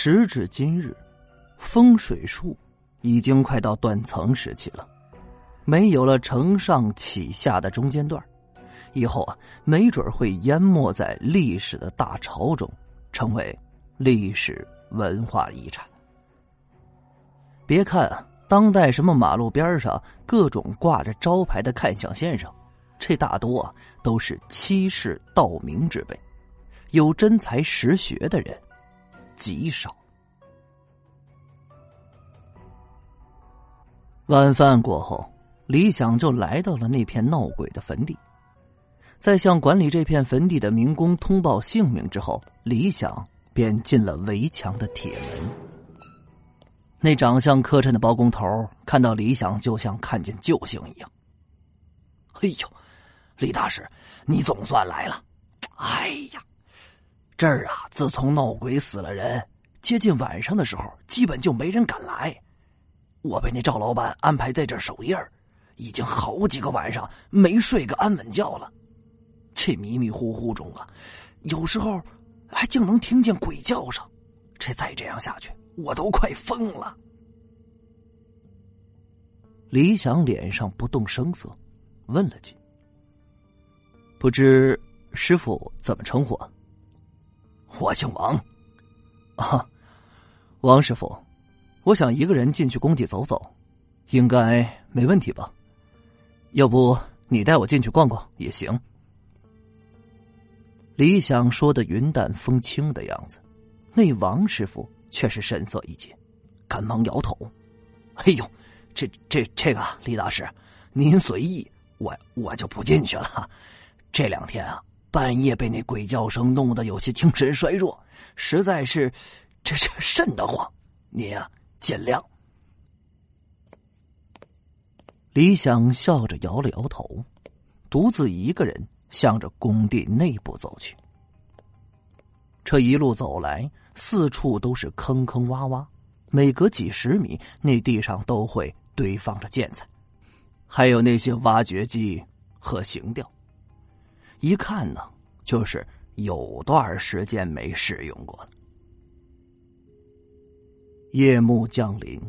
时至今日，风水术已经快到断层时期了，没有了承上启下的中间段，以后啊，没准会淹没在历史的大潮中，成为历史文化遗产。别看当代什么马路边上各种挂着招牌的看相先生，这大多啊都是欺世盗名之辈，有真才实学的人。极少。晚饭过后，李想就来到了那片闹鬼的坟地。在向管理这片坟地的民工通报姓名之后，李想便进了围墙的铁门。那长相磕碜的包工头看到李想，就像看见救星一样。哎呦，李大师，你总算来了！哎呀！这儿啊，自从闹鬼死了人，接近晚上的时候，基本就没人敢来。我被那赵老板安排在这守夜，已经好几个晚上没睡个安稳觉了。这迷迷糊糊中啊，有时候还竟能听见鬼叫声。这再这样下去，我都快疯了。李想脸上不动声色，问了句：“不知师傅怎么称呼？”我姓王，啊，王师傅，我想一个人进去工地走走，应该没问题吧？要不你带我进去逛逛也行。李想说的云淡风轻的样子，那王师傅却是神色一紧，赶忙摇头：“哎呦，这这这个李大师，您随意，我我就不进去了。这两天啊。”半夜被那鬼叫声弄得有些精神衰弱，实在是，这是瘆得慌。您啊，见谅。李想笑着摇了摇头，独自一个人向着工地内部走去。这一路走来，四处都是坑坑洼洼，每隔几十米，那地上都会堆放着建材，还有那些挖掘机和行吊。一看呢，就是有段时间没使用过了。夜幕降临，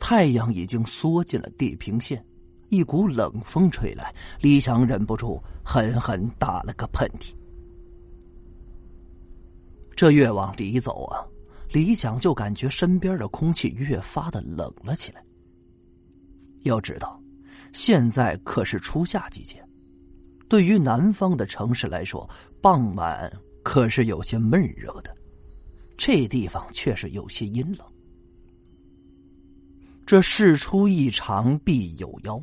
太阳已经缩进了地平线，一股冷风吹来，李想忍不住狠狠打了个喷嚏。这越往里走啊，李想就感觉身边的空气越发的冷了起来。要知道，现在可是初夏季节。对于南方的城市来说，傍晚可是有些闷热的。这地方却是有些阴冷。这事出异常必有妖。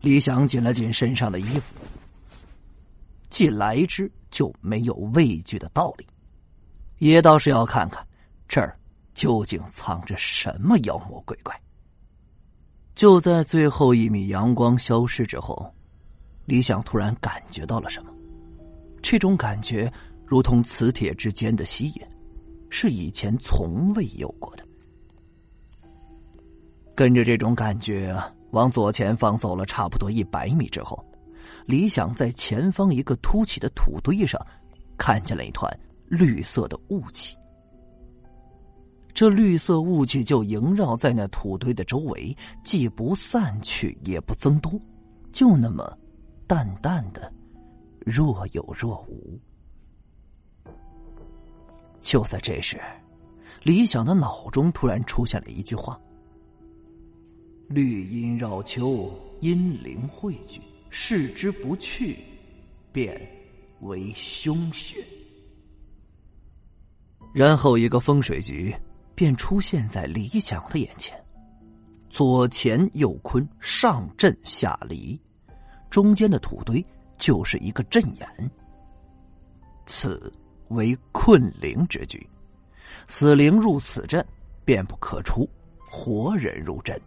李想紧了紧身上的衣服，既来之就没有畏惧的道理，也倒是要看看这儿究竟藏着什么妖魔鬼怪。就在最后一米阳光消失之后。李想突然感觉到了什么，这种感觉如同磁铁之间的吸引，是以前从未有过的。跟着这种感觉往左前方走了差不多一百米之后，李想在前方一个凸起的土堆上看见了一团绿色的雾气。这绿色雾气就萦绕在那土堆的周围，既不散去，也不增多，就那么。淡淡的，若有若无。就在这时，李想的脑中突然出现了一句话：“绿阴绕秋，阴灵汇聚，视之不去，便为凶穴。”然后，一个风水局便出现在李想的眼前：左乾右坤，上震下离。中间的土堆就是一个阵眼，此为困灵之局，死灵入此阵便不可出，活人入阵，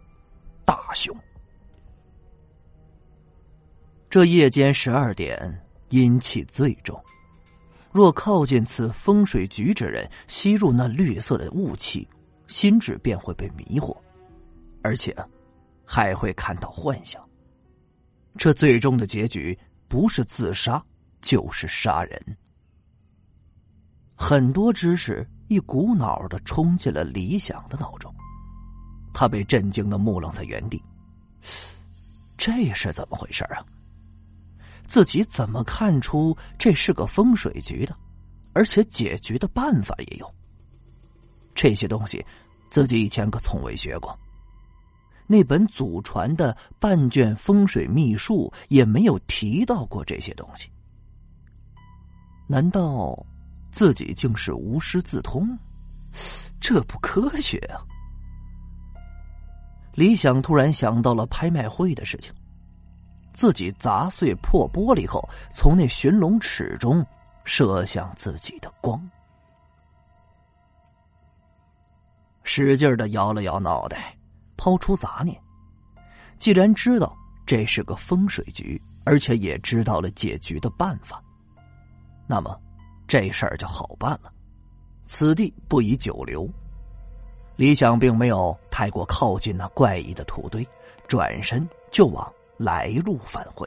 大凶。这夜间十二点，阴气最重，若靠近此风水局之人，吸入那绿色的雾气，心智便会被迷惑，而且还会看到幻想。这最终的结局不是自杀，就是杀人。很多知识一股脑的冲进了李想的脑中，他被震惊的木愣在原地。这是怎么回事啊？自己怎么看出这是个风水局的？而且解决的办法也有。这些东西，自己以前可从未学过。那本祖传的半卷风水秘术也没有提到过这些东西。难道自己竟是无师自通？这不科学啊！李想突然想到了拍卖会的事情，自己砸碎破玻璃后，从那寻龙尺中射向自己的光，使劲的摇了摇脑袋。抛出杂念，既然知道这是个风水局，而且也知道了解局的办法，那么这事儿就好办了。此地不宜久留。李想并没有太过靠近那怪异的土堆，转身就往来路返回。